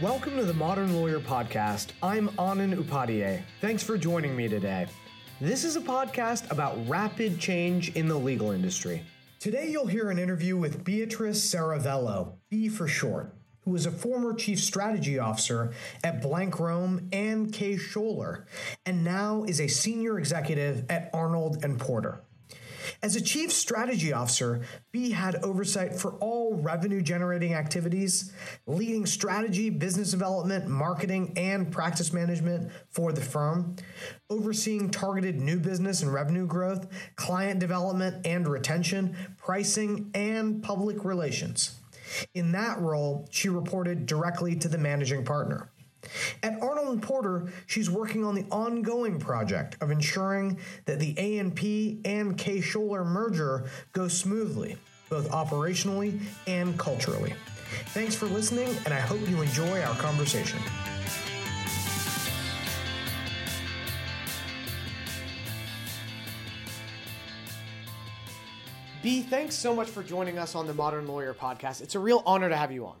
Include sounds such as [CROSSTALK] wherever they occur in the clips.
Welcome to the Modern Lawyer Podcast. I'm Anand Upadhyay. Thanks for joining me today. This is a podcast about rapid change in the legal industry. Today, you'll hear an interview with Beatrice Seravello, Bea for short, who is a former chief strategy officer at Blank Rome and Kaye Scholer, and now is a senior executive at Arnold and Porter. As a chief strategy officer, Bea had oversight for all revenue generating activities, leading strategy, business development, marketing, and practice management for the firm, overseeing targeted new business and revenue growth, client development and retention, pricing, and public relations. In that role, she reported directly to the managing partner. At Arnold and Porter, she's working on the ongoing project of ensuring that the A&P and Kaye Scholer merger goes smoothly, both operationally and culturally. Thanks for listening, and I hope you enjoy our conversation. Bea, thanks so much for joining us on the Modern Lawyer podcast. It's a real honor to have you on.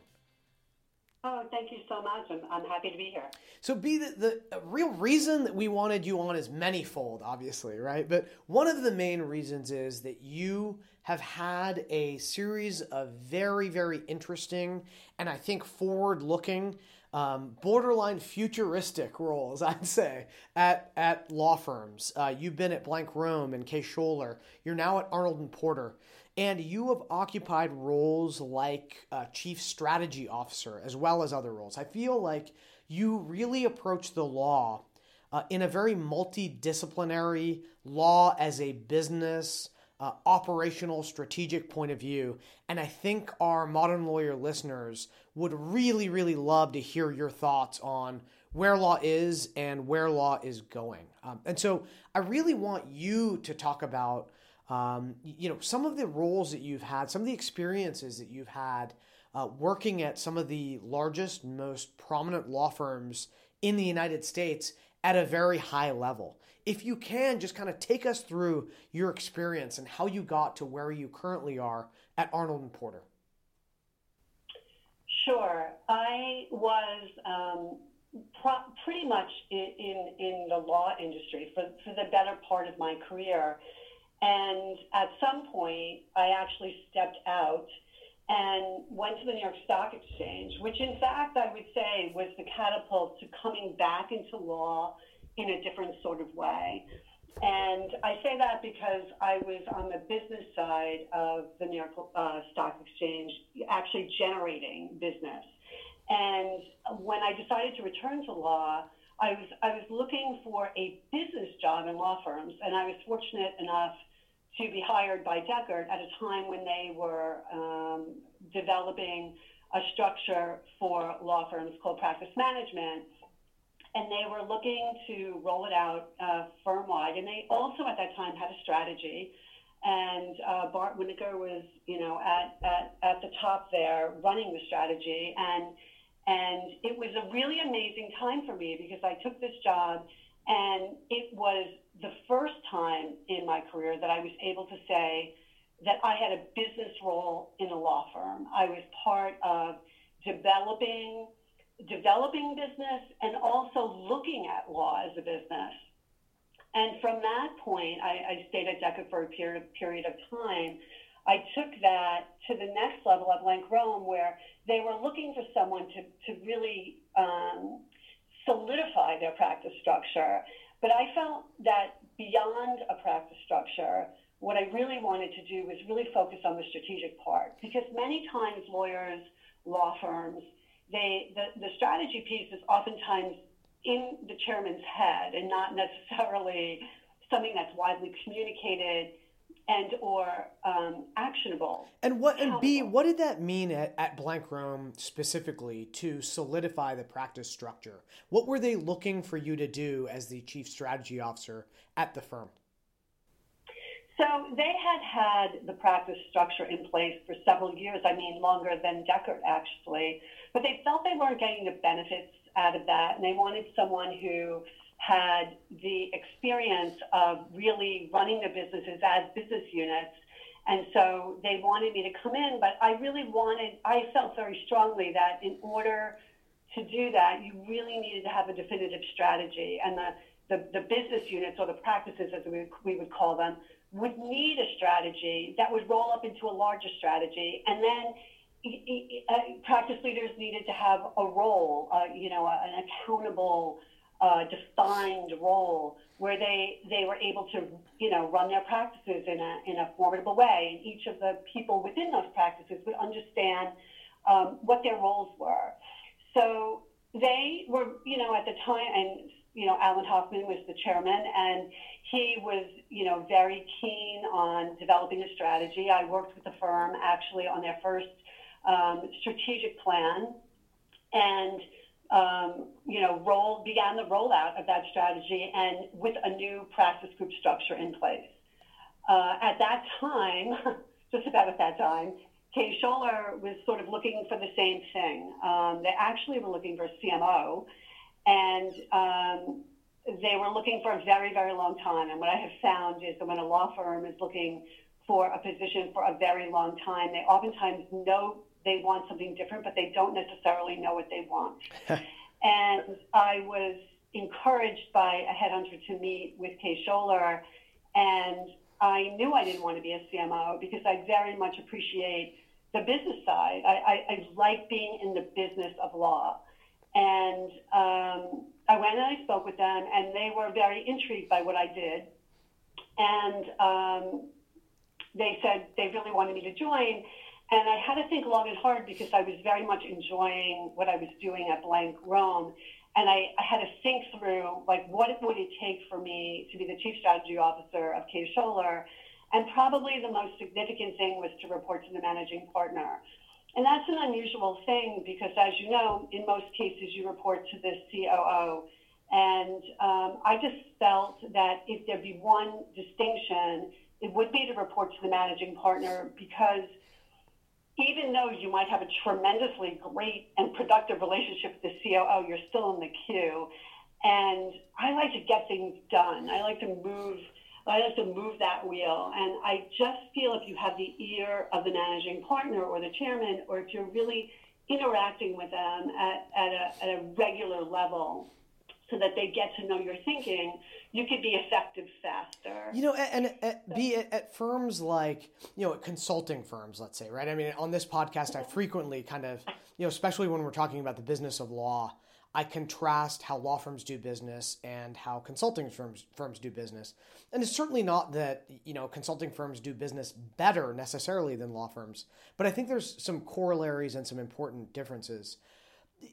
Thank you so much. I'm, I'm happy to be here. So, Bea, the, the real reason that we wanted you on is manyfold, obviously, right? But one of the main reasons is that you have had a series of very, very interesting and I think forward looking, um, borderline futuristic roles, [LAUGHS] I'd say, at, at law firms. Uh, you've been at Blank Rome and Kaye Scholer. You're now at Arnold and Porter. And you have occupied roles like uh, chief strategy officer as well as other roles. I feel like you really approach the law uh, in a very multidisciplinary law as a business, uh, operational, strategic point of view. And I think our modern lawyer listeners would really, really love to hear your thoughts on where law is and where law is going. Um, and so I really want you to talk about um, you know, some of the roles that you've had, some of the experiences that you've had uh, working at some of the largest, most prominent law firms in the United States at a very high level. If you can, just kind of take us through your experience and how you got to where you currently are at Arnold and Porter. Sure. I was um, pro- pretty much in, in, in, the law industry for, for the better part of my career. And at some point, I actually stepped out and went to the New York Stock Exchange, which in fact I would say was the catapult to coming back into law in a different sort of way. And I say that because I was on the business side of the New York uh, Stock Exchange, actually generating business. And when I decided to return to law, I was I was looking for a business job in law firms, and I was fortunate enough to be hired by Dechert at a time when they were um, developing a structure for law firms called practice management. And they were looking to roll it out uh, firm wide. And they also at that time had a strategy. And uh, Bart Winokur was, you know, at, at, at the top there running the strategy. And, and it was a really amazing time for me because I took this job and it was the first time in my career that I was able to say that I had a business role in a law firm. I was part of developing developing business and also looking at law as a business. And from that point, I, I stayed at Dechert for a period, period of time. I took that to the next level at Blank Rome, where they were looking for someone to, to really um, solidify their practice structure. But I felt that beyond a practice structure, what I really wanted to do was really focus on the strategic part because many times lawyers, law firms, they the, the strategy piece is oftentimes in the chairman's head and not necessarily something that's widely communicated and or um, actionable. And what and Bea, what did that mean at, at Blank Rome specifically to solidify the practice structure? What were they looking for you to do as the chief strategy officer at the firm? So they had had the practice structure in place for several years. I mean, longer than Dechert actually, but they felt they weren't getting the benefits out of that, and they wanted someone who had the experience of really running the businesses as business units. And so they wanted me to come in, but I really wanted, I felt very strongly that in order to do that, you really needed to have a definitive strategy. And the, the, the business units or the practices, as we, we would call them, would need a strategy that would roll up into a larger strategy. And then uh, practice leaders needed to have a role, uh, you know, an accountable, uh, defined role where they, they were able to, you know, run their practices in a, in a formidable way. And each of the people within those practices would understand um, what their roles were. So they were, you know, at the time, and, you know, Alan Hoffman was the chairman, and he was, you know, very keen on developing a strategy. I worked with the firm actually on their first um, strategic plan and um, you know, roll, began the rollout of that strategy and with a new practice group structure in place. Uh, at that time, [LAUGHS] just about at that time, Kaye Scholer was sort of looking for the same thing. Um, they actually were looking for a CMO, and um, they were looking for a very, very long time. And what I have found is that when a law firm is looking for a position for a very long time, they oftentimes know they want something different, but they don't necessarily know what they want. [LAUGHS] and I was encouraged by a headhunter to meet with Kaye Scholer, and I knew I didn't want to be a CMO because I very much appreciate the business side. I, I, I like being in the business of law. And um, I went and I spoke with them, and they were very intrigued by what I did. And um, they said they really wanted me to join. And I had to think long and hard because I was very much enjoying what I was doing at Blank Rome. And I, I had to think through, like, what would it take for me to be the chief strategy officer of Kaye Scholer? And probably the most significant thing was to report to the managing partner. And that's an unusual thing because, as you know, in most cases you report to the COO. And um, I just felt that if there'd be one distinction, it would be to report to the managing partner because even though you might have a tremendously great and productive relationship with the COO, you're still in the queue. And I like to get things done. I like to move. I like to move that wheel. And I just feel if you have the ear of the managing partner or the chairman, or if you're really interacting with them at, at, a, at a regular level, so that they get to know your thinking, you could be effective faster. You know, and, and at, be at, at, firms like, you know, consulting firms, let's say, right? I mean, on this podcast, I frequently kind of, you know, especially when we're talking about the business of law, I contrast how law firms do business and how consulting firms firms do business. And it's certainly not that, you know, consulting firms do business better necessarily than law firms, but I think there's some corollaries and some important differences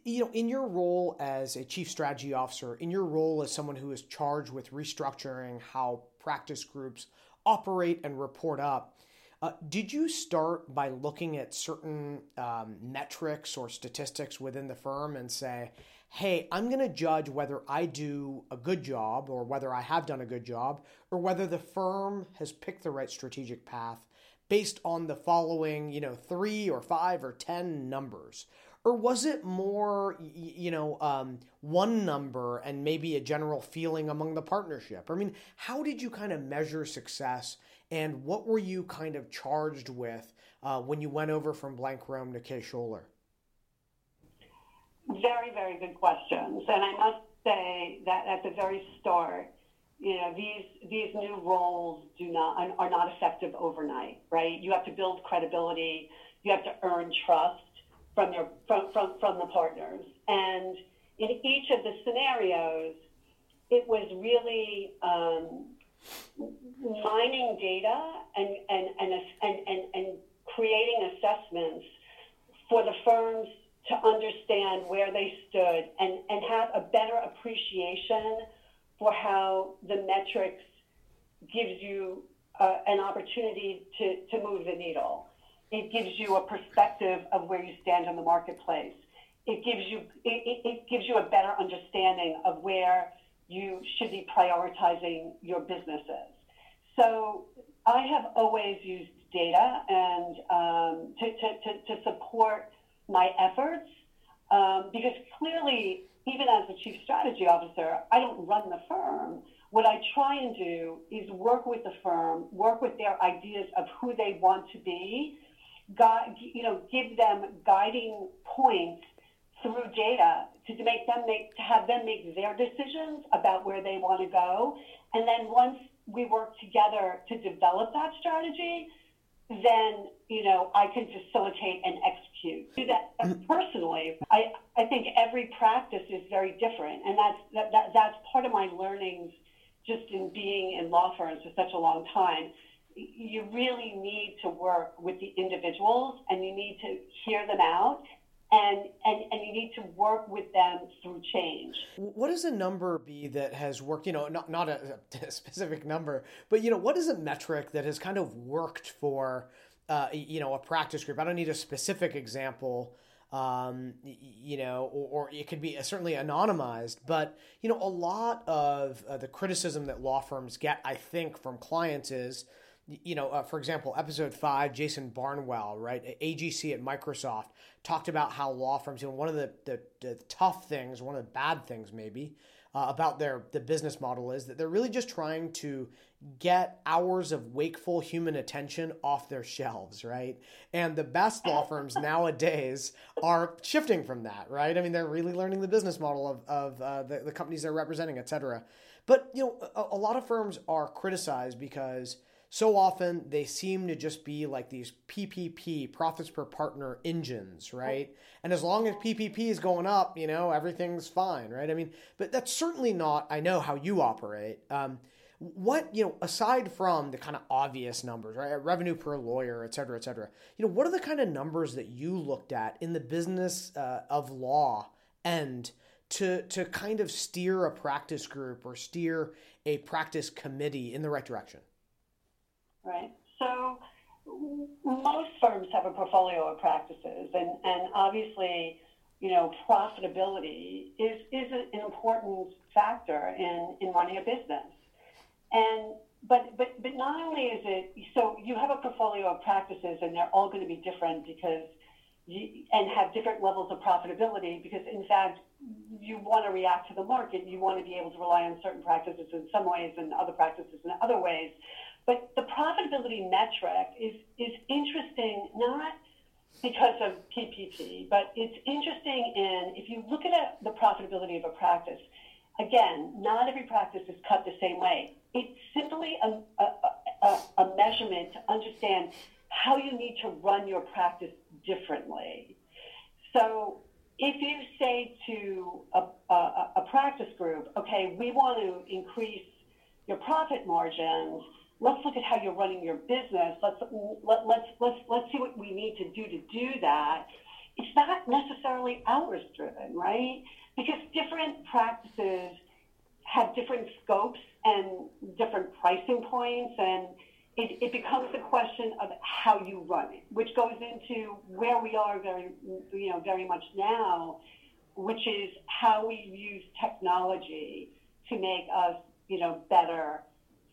you know, in your role as a chief strategy officer, in your role as someone who is charged with restructuring how practice groups operate and report up, uh, did you start by looking at certain um, metrics or statistics within the firm and say, hey, I'm going to judge whether I do a good job or whether I have done a good job or whether the firm has picked the right strategic path based on the following, you know, three or five or 10 numbers? Or was it more you know um, one number and maybe a general feeling among the partnership? I mean how did you kind of measure success and what were you kind of charged with uh, when you went over from blank rome to Kaye Scholer? very very good questions. And i must say that at the very start you know these these new roles do not are not effective overnight right? You have to build credibility. You have to earn trust from your from, from, from the partners. And in each of the scenarios, it was really um, mining data and, and, and, and, and, and creating assessments for the firms to understand where they stood and, and have a better appreciation for how the metrics gives you uh, an opportunity to, to move the needle. It gives you a perspective of where you stand in the marketplace. It gives you it, it gives you a better understanding of where you should be prioritizing your businesses. So I have always used data and um, to, to, to, to, support my efforts um, because clearly, even as the chief strategy officer, I don't run the firm. What I try and do is work with the firm, work with their ideas of who they want to be, you know, give them guiding points through data to make them make to have them make their decisions about where they want to go. And then once we work together to develop that strategy, then you know I can facilitate and execute. Do that personally. I, I think every practice is very different, and that's that, that that's part of my learnings just in being in law firms for such a long time. You really need to work with the individuals, and you need to hear them out and, and, and you need to work with them through change. What does a number be that has worked, you know, not, not a, [LAUGHS] a specific number, but, you know, what is a metric that has kind of worked for, uh, you know, a practice group? I don't need a specific example, um, you know, or, or, it could be certainly anonymized, but, you know, a lot of uh, the criticism that law firms get, I think, from clients is, you know, uh, for example, episode five, Jason Barnwell, right, AGC at Microsoft, talked about how law firms, you know, one of the, the, the tough things, one of the bad things maybe uh, about their the business model is that they're really just trying to get hours of wakeful human attention off their shelves, right? And the best law [LAUGHS] firms nowadays are shifting from that, right? I mean, they're really learning the business model of, of uh, the, the companies they're representing, et cetera. But, you know, a, a lot of firms are criticized because – so often they seem to just be like these PPP, profits per partner engines, right? And as long as PPP is going up, you know, everything's fine, right? I mean, but that's certainly not, I know how you operate. Um, what, you know, aside from the kind of obvious numbers, right? Revenue per lawyer, et cetera, et cetera, you know, what are the kind of numbers that you looked at in the business uh, of law and to, to kind of steer a practice group or steer a practice committee in the right direction? Right? So most firms have a portfolio of practices, and, and obviously, you know, profitability is, is an important factor in, in running a business. And but but but not only is it so you have a portfolio of practices, and they're all going to be different because you, and have different levels of profitability because in fact you want to react to the market. You want to be able to rely on certain practices in some ways and other practices in other ways. But the profitability metric is, is interesting not because of PPP, but it's interesting in if you look at a, the profitability of a practice, again, not every practice is cut the same way. It's simply a, a, a, measurement to understand how you need to run your practice differently. So if you say to a, a, a, practice group, okay, we want to increase your profit margins, let's look at how you're running your business. Let's let, let's let's let's see what we need to do to do that. It's not necessarily hours driven, right? Because different practices have different scopes and different pricing points, and it, it becomes a question of how you run it, which goes into where we are very you know very much now, which is how we use technology to make us you know better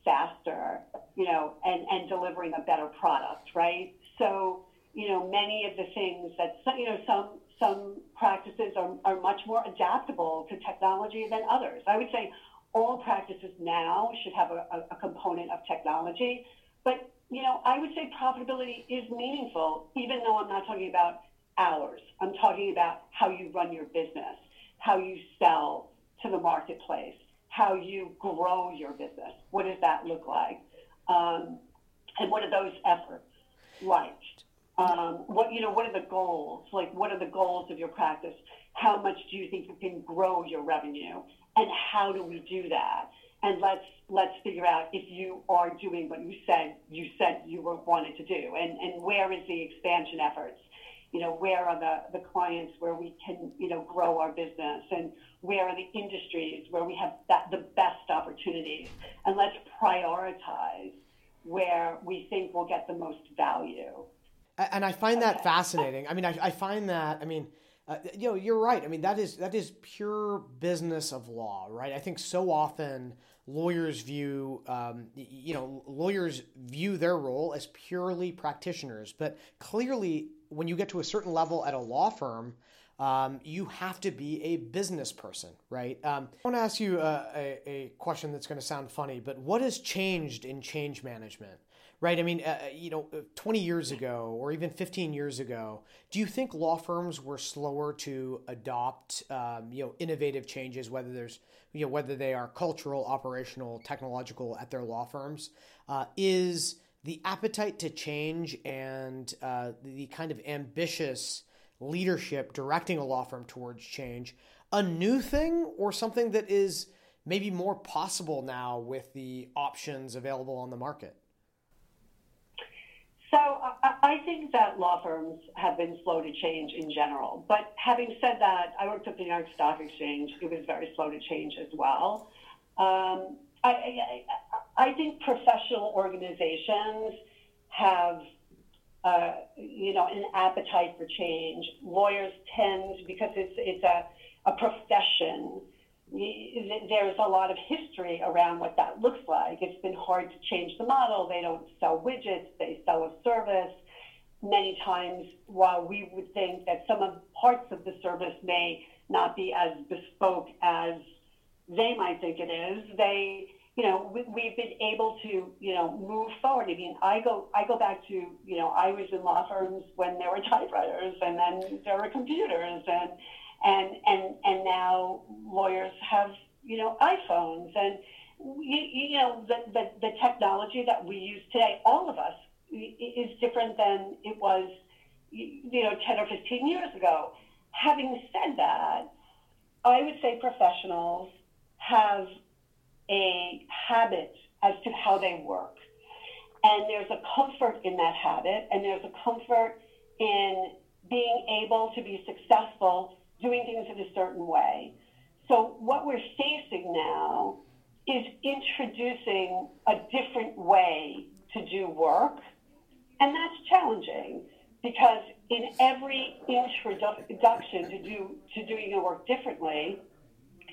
faster, you know, and, and delivering a better product, right? So, you know, many of the things that, you know, some, some practices are, are much more adaptable to technology than others. I would say all practices now should have a, a, a component of technology, but, you know, I would say profitability is meaningful, even though I'm not talking about hours. I'm talking about how you run your business, how you sell to the marketplace, how you grow your business. What does that look like? Um, and what are those efforts like? Um, what you know, what are the goals? Like, what are the goals of your practice? How much do you think you can grow your revenue? And how do we do that? And let's let's figure out if you are doing what you said you said you were wanted to do, and and where is the expansion efforts? You know, where are the, the clients where we can, you know, grow our business and where are the industries where we have that, the best opportunities. And let's prioritize where we think we'll get the most value. And I find that fascinating. I mean, I, I find that, I mean, uh, you know, you're right. I mean, that is that is pure business of law, right? I think so often lawyers view, um, you know, lawyers view their role as purely practitioners, but clearly when you get to a certain level at a law firm, um, you have to be a business person, right? Um, I want to ask you a, a, a question that's going to sound funny, but what has changed in change management, right? I mean, uh, uh you know, uh, 20 years ago or even 15 years ago, do you think law firms were slower to adopt, um, you know, innovative changes, whether there's, you know, whether they are cultural, operational, technological at their law firms? Uh, is the appetite to change and uh, the kind of ambitious leadership directing a law firm towards change a new thing or something that is maybe more possible now with the options available on the market? So I think that law firms have been slow to change in general. But having said that, I worked at the New York Stock Exchange. It was very slow to change as well. Um, I, I, I, think professional organizations have, uh, you know, an appetite for change. Lawyers tend, because it's, it's a, a profession, there's a lot of history around what that looks like. It's been hard to change the model. They don't sell widgets, they sell a service. Many times, while we would think that some of parts of the service may not be as bespoke as they might think it is, they, you know, we, we've been able to, you know, move forward. I mean, I go, I go back to, you know, I was in law firms when there were [LAUGHS] typewriters, and then there were computers, and and and and now lawyers have you know iPhones and you, you know the, the the technology that we use today, all of us, is different than it was you know 10 or 15 years ago. Having said that, I would say professionals have a habit as to how they work. And there's a comfort in that habit, and there's a comfort in being able to be successful doing things in a certain way. So what we're facing now is introducing a different way to do work. And that's challenging because in every introduction to do to doing your work differently,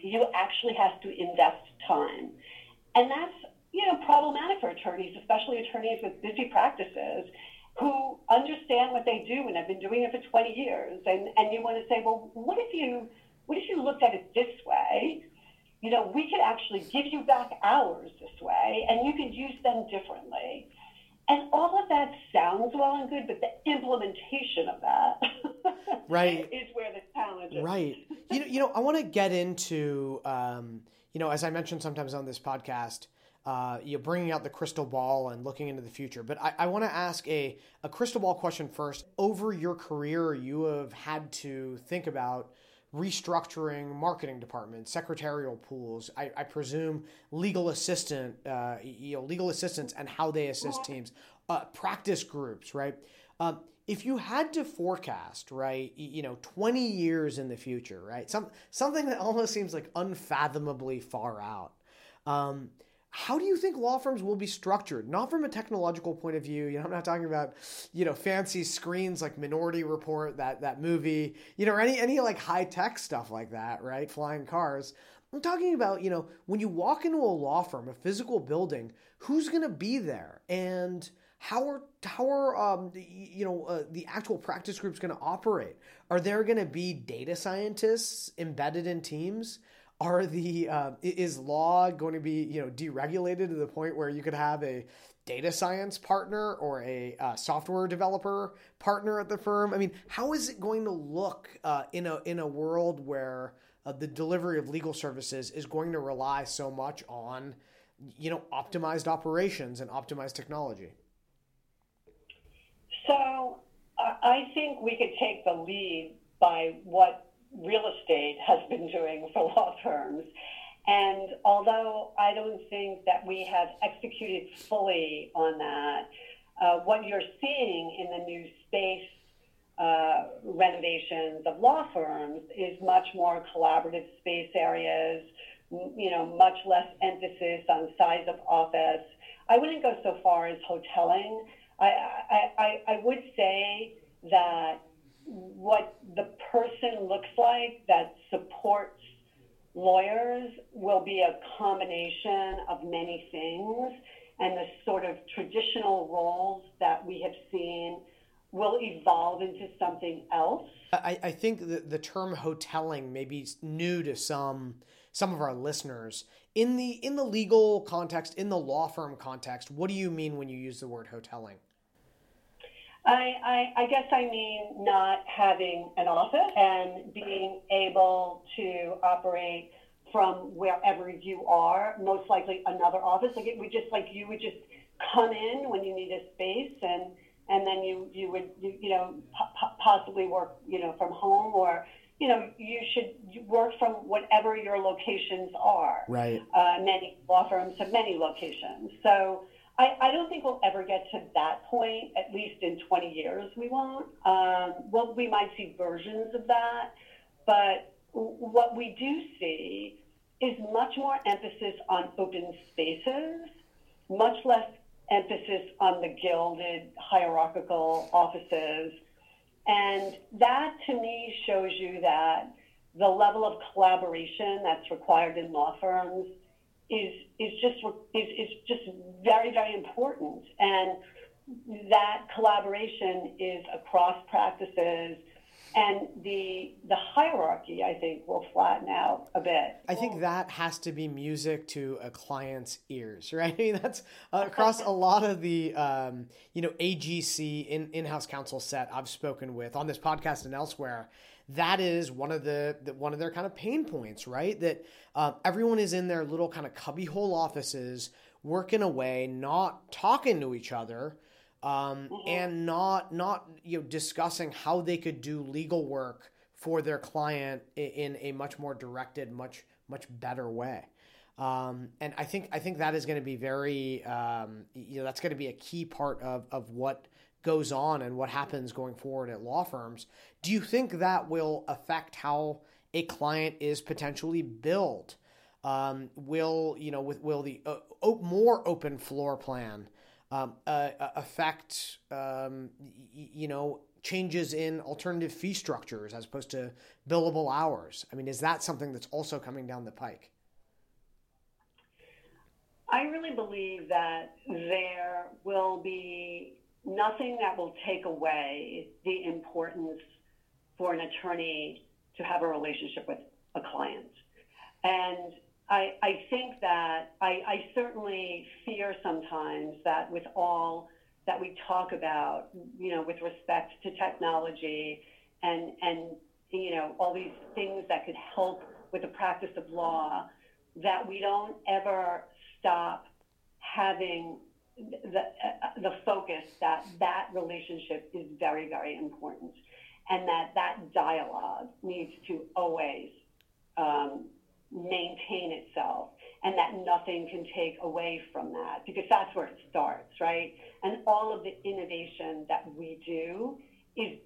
you actually have to invest time. And that's you know problematic for attorneys, especially attorneys with busy practices who understand what they do and have been doing it for 20 years. And, and you want to say, well, what if you, what if you looked at it this way? You know, we could actually give you back hours this way and you could use them differently. And all of that sounds well and good, but the implementation of that right. [LAUGHS] is where the challenge is. Right. You know, you know I want to get into, um, you know, as I mentioned sometimes on this podcast, uh, you're bringing out the crystal ball and looking into the future. But I, I want to ask a, a crystal ball question first. Over your career, you have had to think about restructuring marketing departments, secretarial pools. I, I presume legal assistant, uh, you know, legal assistants and how they assist teams, uh, practice groups, right? Um, if you had to forecast, right, you know, 20 years in the future, right, some something that almost seems like unfathomably far out. Um, how do you think law firms will be structured? Not from a technological point of view. You know, I'm not talking about, you know, fancy screens like Minority Report, that that movie, you know, or any any like high tech stuff like that, right? Flying cars. I'm talking about, you know, when you walk into a law firm, a physical building, who's going to be there, and how are how are um, you know uh, the actual practice groups going to operate? Are there going to be data scientists embedded in teams? are the uh, is law going to be you know deregulated to the point where you could have a data science partner or a uh, software developer partner at the firm? I mean, how is it going to look uh, in a in a world where uh, the delivery of legal services is going to rely so much on you know optimized operations and optimized technology? So I think we could take the lead by what real estate has been doing for law firms. And although I don't think that we have executed fully on that, uh, what you're seeing in the new space uh, renovations of law firms is much more collaborative space areas, you know, much less emphasis on size of office. I wouldn't go so far as hoteling. I, I, I, would say that what the person looks like that supports lawyers will be a combination of many things, and the sort of traditional roles that we have seen will evolve into something else. I, I think the, the term hoteling may be new to some some of our listeners in the in the legal context, in the law firm context. What do you mean when you use the word hoteling? I, I, I guess I mean not having an office and being able to operate from wherever you are, most likely another office. Like it would just like you would just come in when you need a space and and then you you would you, you know po- possibly work you know from home or you know you should work from whatever your locations are. Right. Uh, many law firms have many locations, so. I, I don't think we'll ever get to that point, at least in 20 years, we won't. Um, well, we might see versions of that, but what we do see is much more emphasis on open spaces, much less emphasis on the gilded hierarchical offices. And that to me shows you that the level of collaboration that's required in law firms is is just is, is just very very important. And that collaboration is across practices and the the hierarchy I think will flatten out a bit. I think that has to be music to a client's ears, [LAUGHS] right? I mean, that's uh, across a [LAUGHS] lot of the um, you know AGC in in-house counsel set I've spoken with on this podcast and elsewhere. That is one of the, the one of their kind of pain points, right? That uh, everyone is in their little kind of cubbyhole offices, working away, not talking to each other um, mm-hmm. and not not you know discussing how they could do legal work for their client in, a much more directed, much much better way. Um, and I think I think that is going to be very um, you know that's going to be a key part of of what goes on and what happens going forward at law firms. Do you think that will affect how a client is potentially billed? Um, will you know with will the uh, more open floor plan um, uh, affect um, y- you know changes in alternative fee structures as opposed to billable hours? I mean, is that something that's also coming down the pike? I really believe that there will be nothing that will take away the importance for an attorney to have a relationship with a client. And I, I think that I, I certainly fear sometimes that with all that we talk about, you know, with respect to technology and, and, you know, all these things that could help with the practice of law, that we don't ever stop having the, uh, the focus that that relationship is very, very important and that that dialogue needs to always um, maintain itself and that nothing can take away from that because that's where it starts, right? And all of the innovation that we do is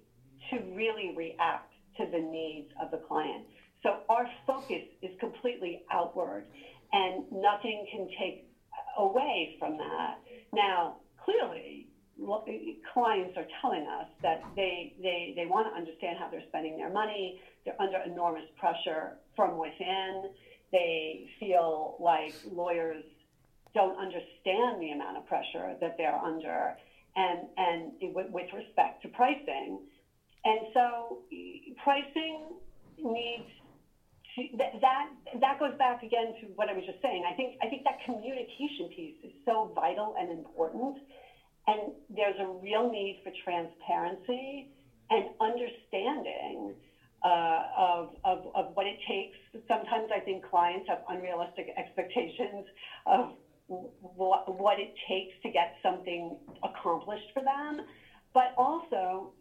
to really react to the needs of the client. So our focus is completely outward and nothing can take away from that. Now, clearly, clients are telling us that they, they, they want to understand how they're spending their money. They're under enormous pressure from within. They feel like lawyers don't understand the amount of pressure that they're under and, and with, with respect to pricing. And so pricing needs to, that, that, that goes back again to what I was just saying. I think, I think that communication piece is so vital and important. And there's a real need for transparency and understanding uh, of, of, of what it takes. Sometimes I think clients have unrealistic expectations of what, what it takes to get something accomplished for them. But also,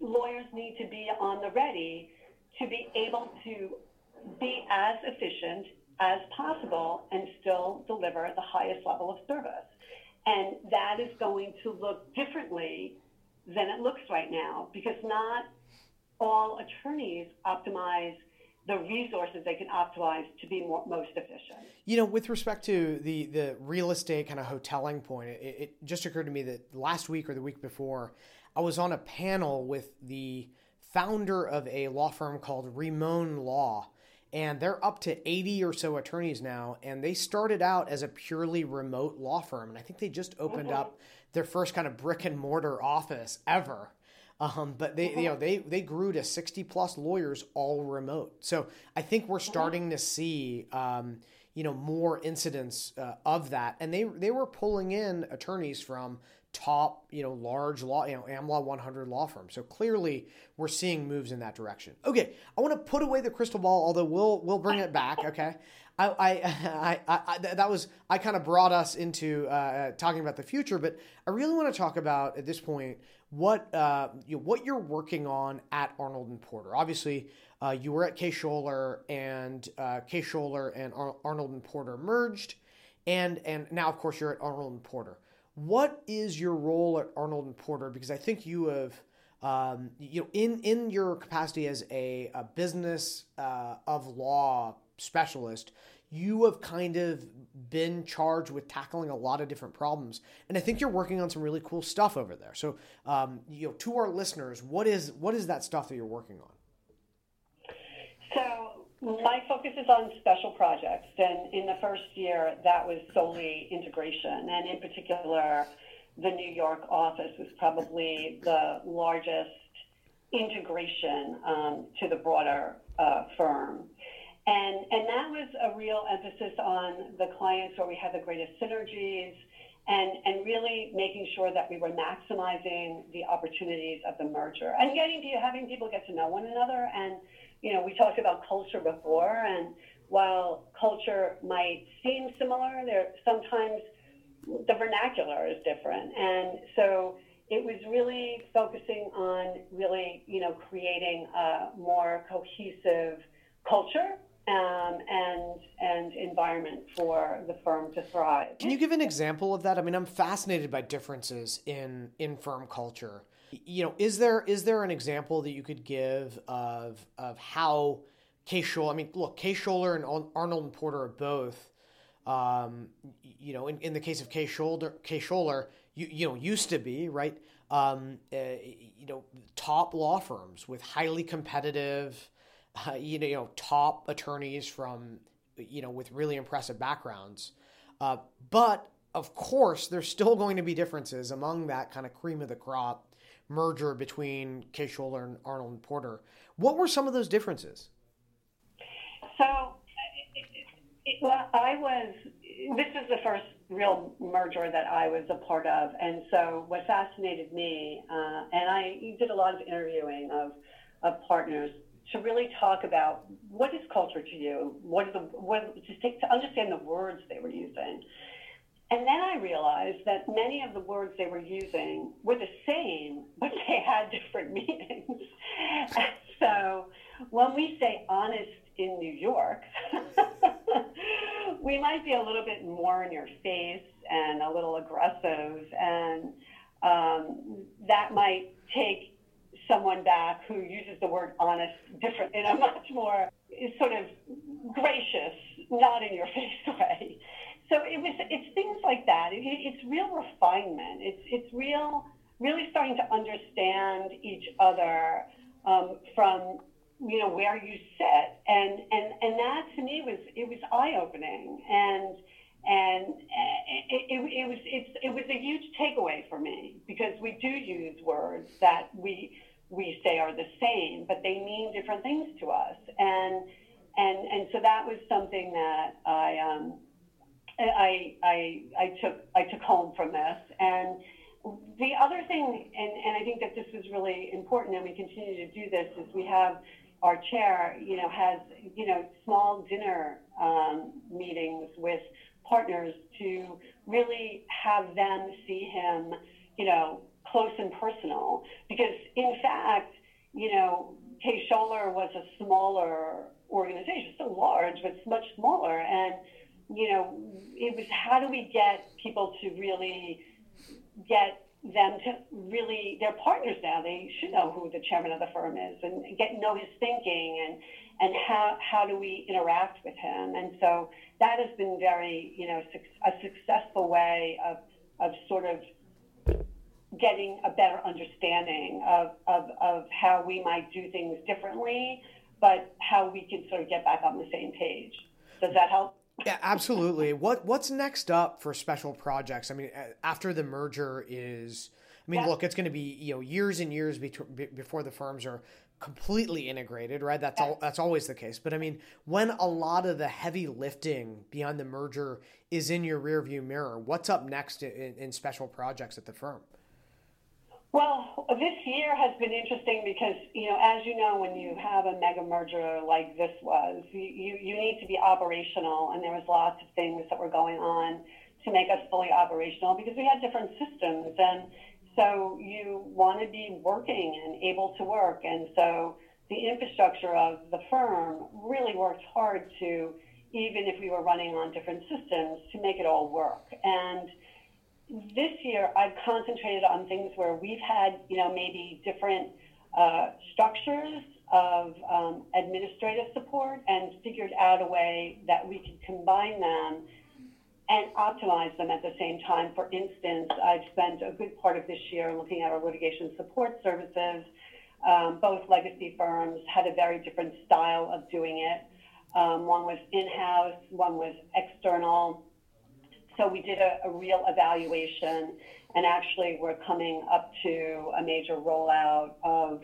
lawyers need to be on the ready to be able to be as efficient as possible and still deliver the highest level of service. And that is going to look differently than it looks right now because not all attorneys optimize the resources they can optimize to be more, most efficient. You know, with respect to the the real estate kind of hoteling point, it, it just occurred to me that last week or the week before, I was on a panel with the founder of a law firm called Rimon Law. And they're up to 80 or so attorneys now. And they started out as a purely remote law firm. And I think they just opened mm-hmm. up their first kind of brick and mortar office ever Um, but they, you know, they they grew to sixty plus lawyers all remote. So I think we're starting to see, um, you know, more incidents uh, of that, and they they were pulling in attorneys from top, you know, large law, you know, AmLaw 100 law firms. So clearly, we're seeing moves in that direction. Okay, I want to put away the crystal ball, although we'll we'll bring it back. Okay, I [LAUGHS] I, I, I, that was I kind of brought us into uh, talking about the future, but I really want to talk about at this point what uh, you know, what you're working on at Arnold and Porter. Obviously, uh, you were at Kaye Scholer, and uh, Kaye Scholer and Ar- Arnold and Porter merged, and and now of course you're at Arnold and Porter. What is your role at Arnold and Porter? Because I think you have. Um, you know, in in your capacity as a, a business uh, of law specialist, you have kind of been charged with tackling a lot of different problems, and I think you're working on some really cool stuff over there. So, um, you know, to our listeners, what is what is that stuff that you're working on? So, my focus is on special projects, and in the first year, that was solely integration, and in particular, the New York office was probably the largest integration um, to the broader uh, firm. And, and that was a real emphasis on the clients where we had the greatest synergies and, and really making sure that we were maximizing the opportunities of the merger and getting to having people get to know one another. And, you know, we talked about culture before, and while culture might seem similar, there sometimes the vernacular is different. And so it was really focusing on really, you know, creating a more cohesive culture um, and and environment for the firm to thrive. Can you give an example of that? I mean, I'm fascinated by differences in in firm culture. You know, is there is there an example that you could give of of how Kaye Scholer? I mean, look, Kaye Scholer and Arnold and Porter are both. Um, you know, in, in the case of Kaye Scholer, Kaye Scholer, you you know used to be right. Um, uh, you know, top law firms with highly competitive uh, you know, top attorneys from, you know, with really impressive backgrounds. Uh, but of course, there's still going to be differences among that kind of cream of the crop merger between Scholer and Arnold and Porter. What were some of those differences? So, it, I was. This is the first real merger that I was a part of, and so what fascinated me, uh, and I did a lot of interviewing of of partners to really talk about what is culture to you, what the what to take to understand the words they were using. And then I realized that many of the words they were using were the same, [LAUGHS] but they had different meanings. [LAUGHS] so when we say honest in New York, [LAUGHS] we might be a little bit more in your face and a little aggressive, and um, that might take someone back who uses the word honest different in a much more sort of gracious, not in your [LAUGHS] face way. So it was it's things like that. It, it's real refinement. It's it's real really starting to understand each other um, from you know where you sit and and and that to me was it was eye opening and and it, it, it was it's, it was a huge takeaway for me because we do use words that we we say are the same, but they mean different things to us. And and and so that was something that I um, I, I I took I took home from this. And the other thing, and, and I think that this was really important, and we continue to do this, is we have our chair, you know, has you know small dinner um, meetings with partners to really have them see him, you know, close and personal. Because in fact, you know, Kaye Scholer was a smaller organization, still large, but much smaller. And, you know, it was how do we get people to really get them to really, they're partners now. They should know who the chairman of the firm is and get know his thinking and, and how, how do we interact with him. And so that has been very, you know, a successful way of, of sort of getting a better understanding of, of, of how we might do things differently, but how we can sort of get back on the same page. Does that help? Yeah, absolutely. What what's next up for special projects? I mean, after the merger is I mean, yeah. look, it's going to be you know years and years before the firms are completely integrated, right? That's all. That's always the case. But I mean, when a lot of the heavy lifting beyond the merger is in your rearview mirror, what's up next in, in special projects at the firm? Well, this year has been interesting because, you know, as you know, when you have a mega merger like this was, you, you, need to be operational, and there was lots of things that were going on to make us fully operational because we had different systems. And so you want to be working and able to work. And so the infrastructure of the firm really worked hard to, even if we were running on different systems, to make it all work. And this year, I've concentrated on things where we've had, you know, maybe different uh, structures of um, administrative support and figured out a way that we could combine them and optimize them at the same time. For instance, I've spent a good part of this year looking at our litigation support services. Um, both legacy firms had a very different style of doing it. Um, one was in-house, one was external. So we did a, a real evaluation, and actually we're coming up to a major rollout of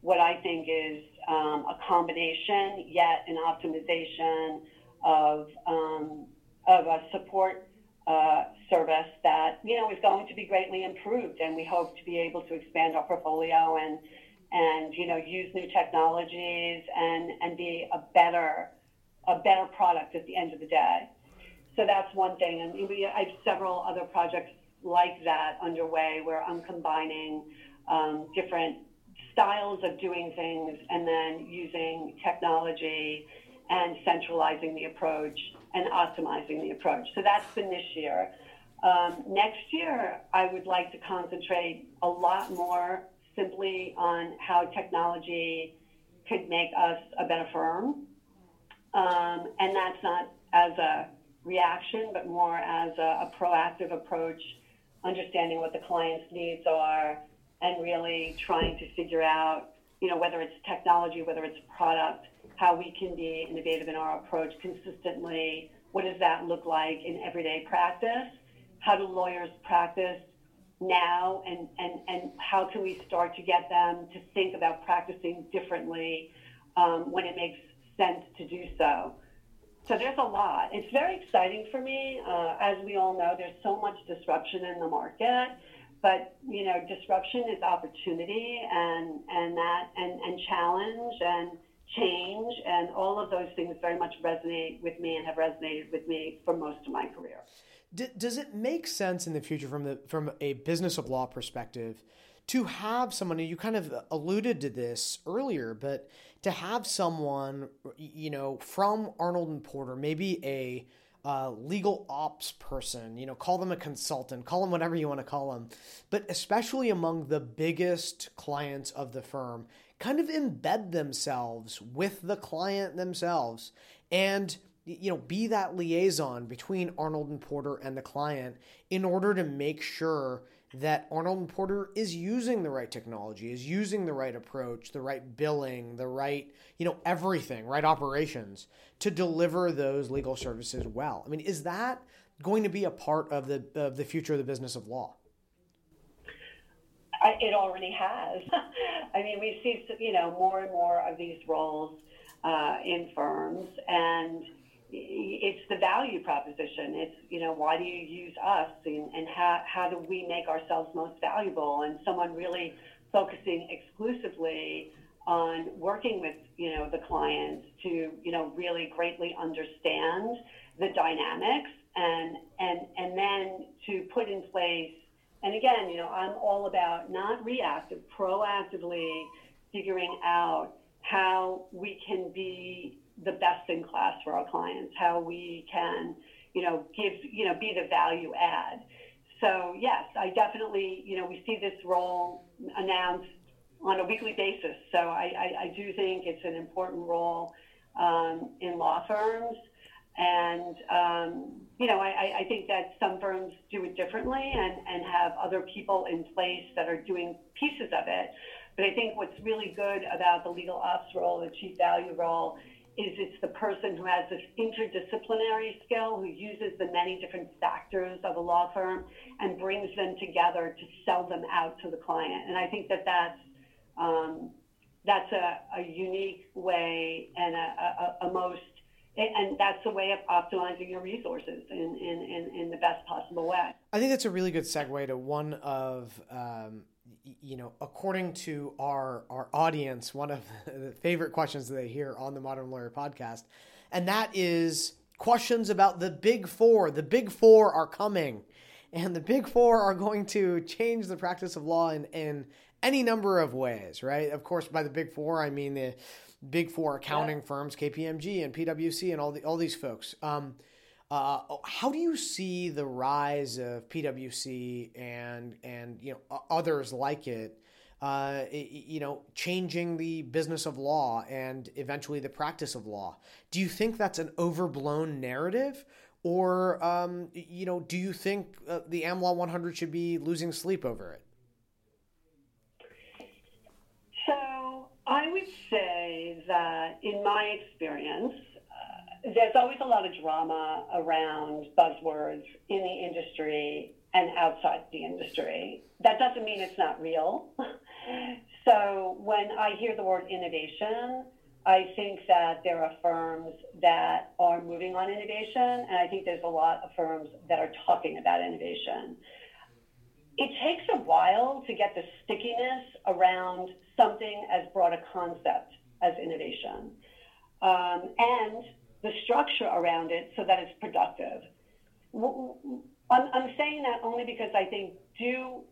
what I think is um, a combination, yet an optimization of um, of a support uh, service that you know is going to be greatly improved, and we hope to be able to expand our portfolio and and you know use new technologies and and be a better a better product at the end of the day. So that's one thing, and we, I have several other projects like that underway where I'm combining um, different styles of doing things and then using technology and centralizing the approach and optimizing the approach. So that's been this year. Um, next year, I would like to concentrate a lot more simply on how technology could make us a better firm. Um, and that's not as a reaction, but more as a, a proactive approach, understanding what the client's needs are, and really trying to figure out, you know, whether it's technology, whether it's product, how we can be innovative in our approach consistently. What does that look like in everyday practice? How do lawyers practice now? And, and, and how can we start to get them to think about practicing differently um, when it makes sense to do so? So there's a lot. It's very exciting for me. Uh, as we all know, there's so much disruption in the market but you know disruption is opportunity and and that and and challenge and change, and all of those things very much resonate with me and have resonated with me for most of my career. does it make sense in the future from the from a business of law perspective to have someone you kind of alluded to this earlier but to have someone you know from arnold and porter maybe a uh, legal ops person you know call them a consultant call them whatever you want to call them but especially among the biggest clients of the firm kind of embed themselves with the client themselves and you know be that liaison between Arnold and Porter and the client in order to make sure that Arnold Porter is using the right technology, is using the right approach, the right billing, the right, you know, everything, right operations to deliver those legal services well. I mean, is that going to be a part of the of the future of the business of law? I, it already has. [LAUGHS] I mean, we see you know more and more of these roles uh, in firms, and it's the value proposition. It's you know why do you use us, and, and how how do we make ourselves most valuable? And someone really focusing exclusively on working with you know the clients to you know really greatly understand the dynamics and and and then to put in place and again, you know, I'm all about not reactive, proactively figuring out how we can be the best in class for our clients, how we can, you know, give, you know, be the value add. So yes, I definitely, you know, we see this role announced on a weekly basis. So I, I, I do think it's an important role um, in law firms. And, um, you know, I, I think that some firms do it differently and, and have other people in place that are doing pieces of it. But I think what's really good about the legal ops role, the chief value role, is it's the person who has this interdisciplinary skill who uses the many different factors of a law firm and brings them together to sell them out to the client. And I think that that's um, that's a, a, unique way and a, a, a most and that's a way of optimizing your resources in, in, in, in, the best possible way. I think that's a really good segue to one of um, you know, according to our our audience, one of [LAUGHS] the favorite questions that they hear on the Modern Lawyer podcast, and that is questions about the Big Four. The Big Four are coming, and the Big Four are going to change the practice of law in in any number of ways. Right? Of course, by the Big Four, I mean the Big Four accounting yeah. firms, KPMG and PwC, and all the all these folks. Um, uh, how do you see the rise of PwC and and you know others like it? Uh, you know, changing the business of law and eventually the practice of law. Do you think that's an overblown narrative, or um, you know, do you think uh, the AmLaw 100 should be losing sleep over it? So I would say that, in my experience, there's always a lot of drama around buzzwords in the industry and outside the industry. That doesn't mean it's not real. [LAUGHS] so when I hear the word innovation, I think that there are firms that are moving on innovation, and I think there's a lot of firms that are talking about innovation. It takes a while to get the stickiness around something as broad a concept as innovation. Um, and the structure around it so that it's productive. I'm, saying that only because I think do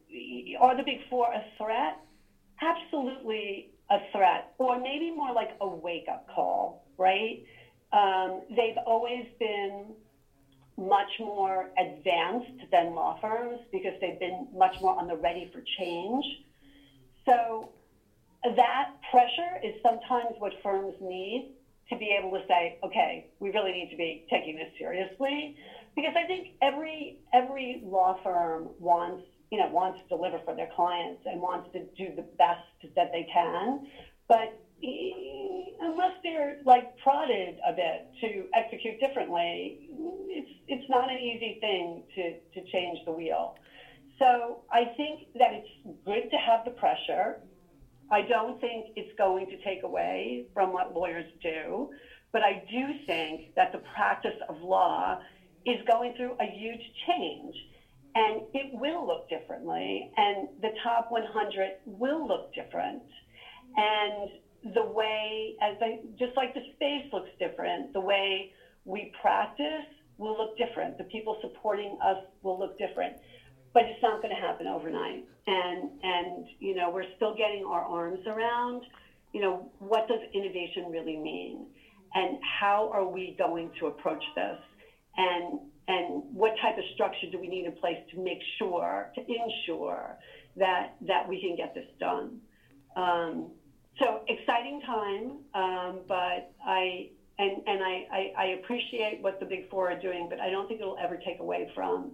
are the big four a threat? Absolutely a threat, or maybe more like a wake up call, right? Um, they've always been much more advanced than law firms because they've been much more on the ready for change. So that pressure is sometimes what firms need to be able to say, okay, we really need to be taking this seriously, because I think every every law firm wants you know wants to deliver for their clients and wants to do the best that they can, but unless they're like prodded a bit to execute differently, it's it's not an easy thing to to change the wheel. So I think that it's good to have the pressure I don't think it's going to take away from what lawyers do, but I do think that the practice of law is going through a huge change. And it will look differently, and the top 100 will look different. And the way, as I, just like the space looks different, the way we practice will look different. The people supporting us will look different but it's not going to happen overnight. And and you know we're still getting our arms around, you know, what does innovation really mean, and how are we going to approach this, and and what type of structure do we need in place to make sure to ensure that that we can get this done. Um, so exciting time, um, but I and and I, I, I appreciate what the big four are doing, but I don't think it'll ever take away from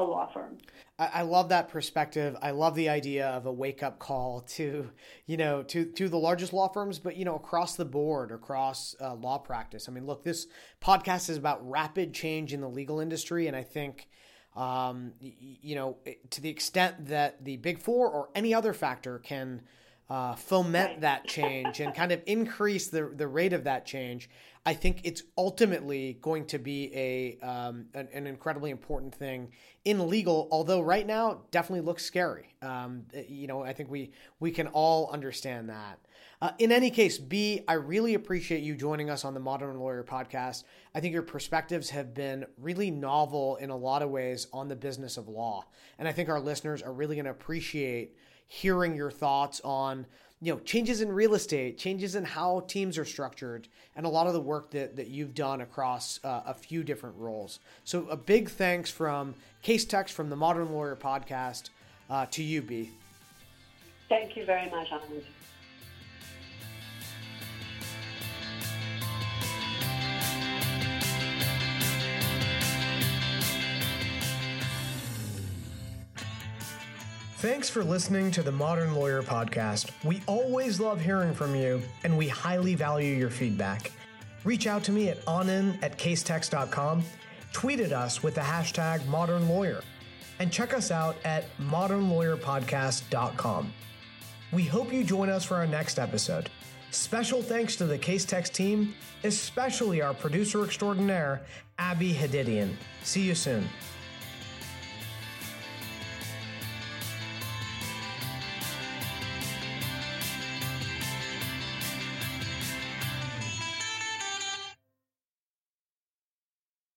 a law firm. I, love that perspective. I love the idea of a wake up call to, you know, to to the largest law firms, but you know, across the board, across uh, law practice. I mean, look, this podcast is about rapid change in the legal industry, and I think. Um, you know, to the extent that the big four or any other factor can uh, foment that change and kind of increase the the rate of that change, I think it's ultimately going to be a um, an, an, incredibly important thing in legal. Although right now, definitely looks scary. Um, you know, I think we we can all understand that. Uh, in any case, Bea, I really appreciate you joining us on the Modern Lawyer podcast. I think your perspectives have been really novel in a lot of ways on the business of law, and I think our listeners are really going to appreciate hearing your thoughts on you know changes in real estate changes in how teams are structured and a lot of the work that, that you've done across uh, a few different roles so a big thanks from Casetext from the modern lawyer podcast uh, to you Bea thank you very much Anand. Thanks for listening to the Modern Lawyer Podcast. We always love hearing from you, and we highly value your feedback. Reach out to me at onin at casetext.com, tweet at us with the hashtag modern lawyer, and check us out at modernlawyerpodcast.com. We hope you join us for our next episode. Special thanks to the Casetext team, especially our producer extraordinaire, Abby Hadidian. See you soon.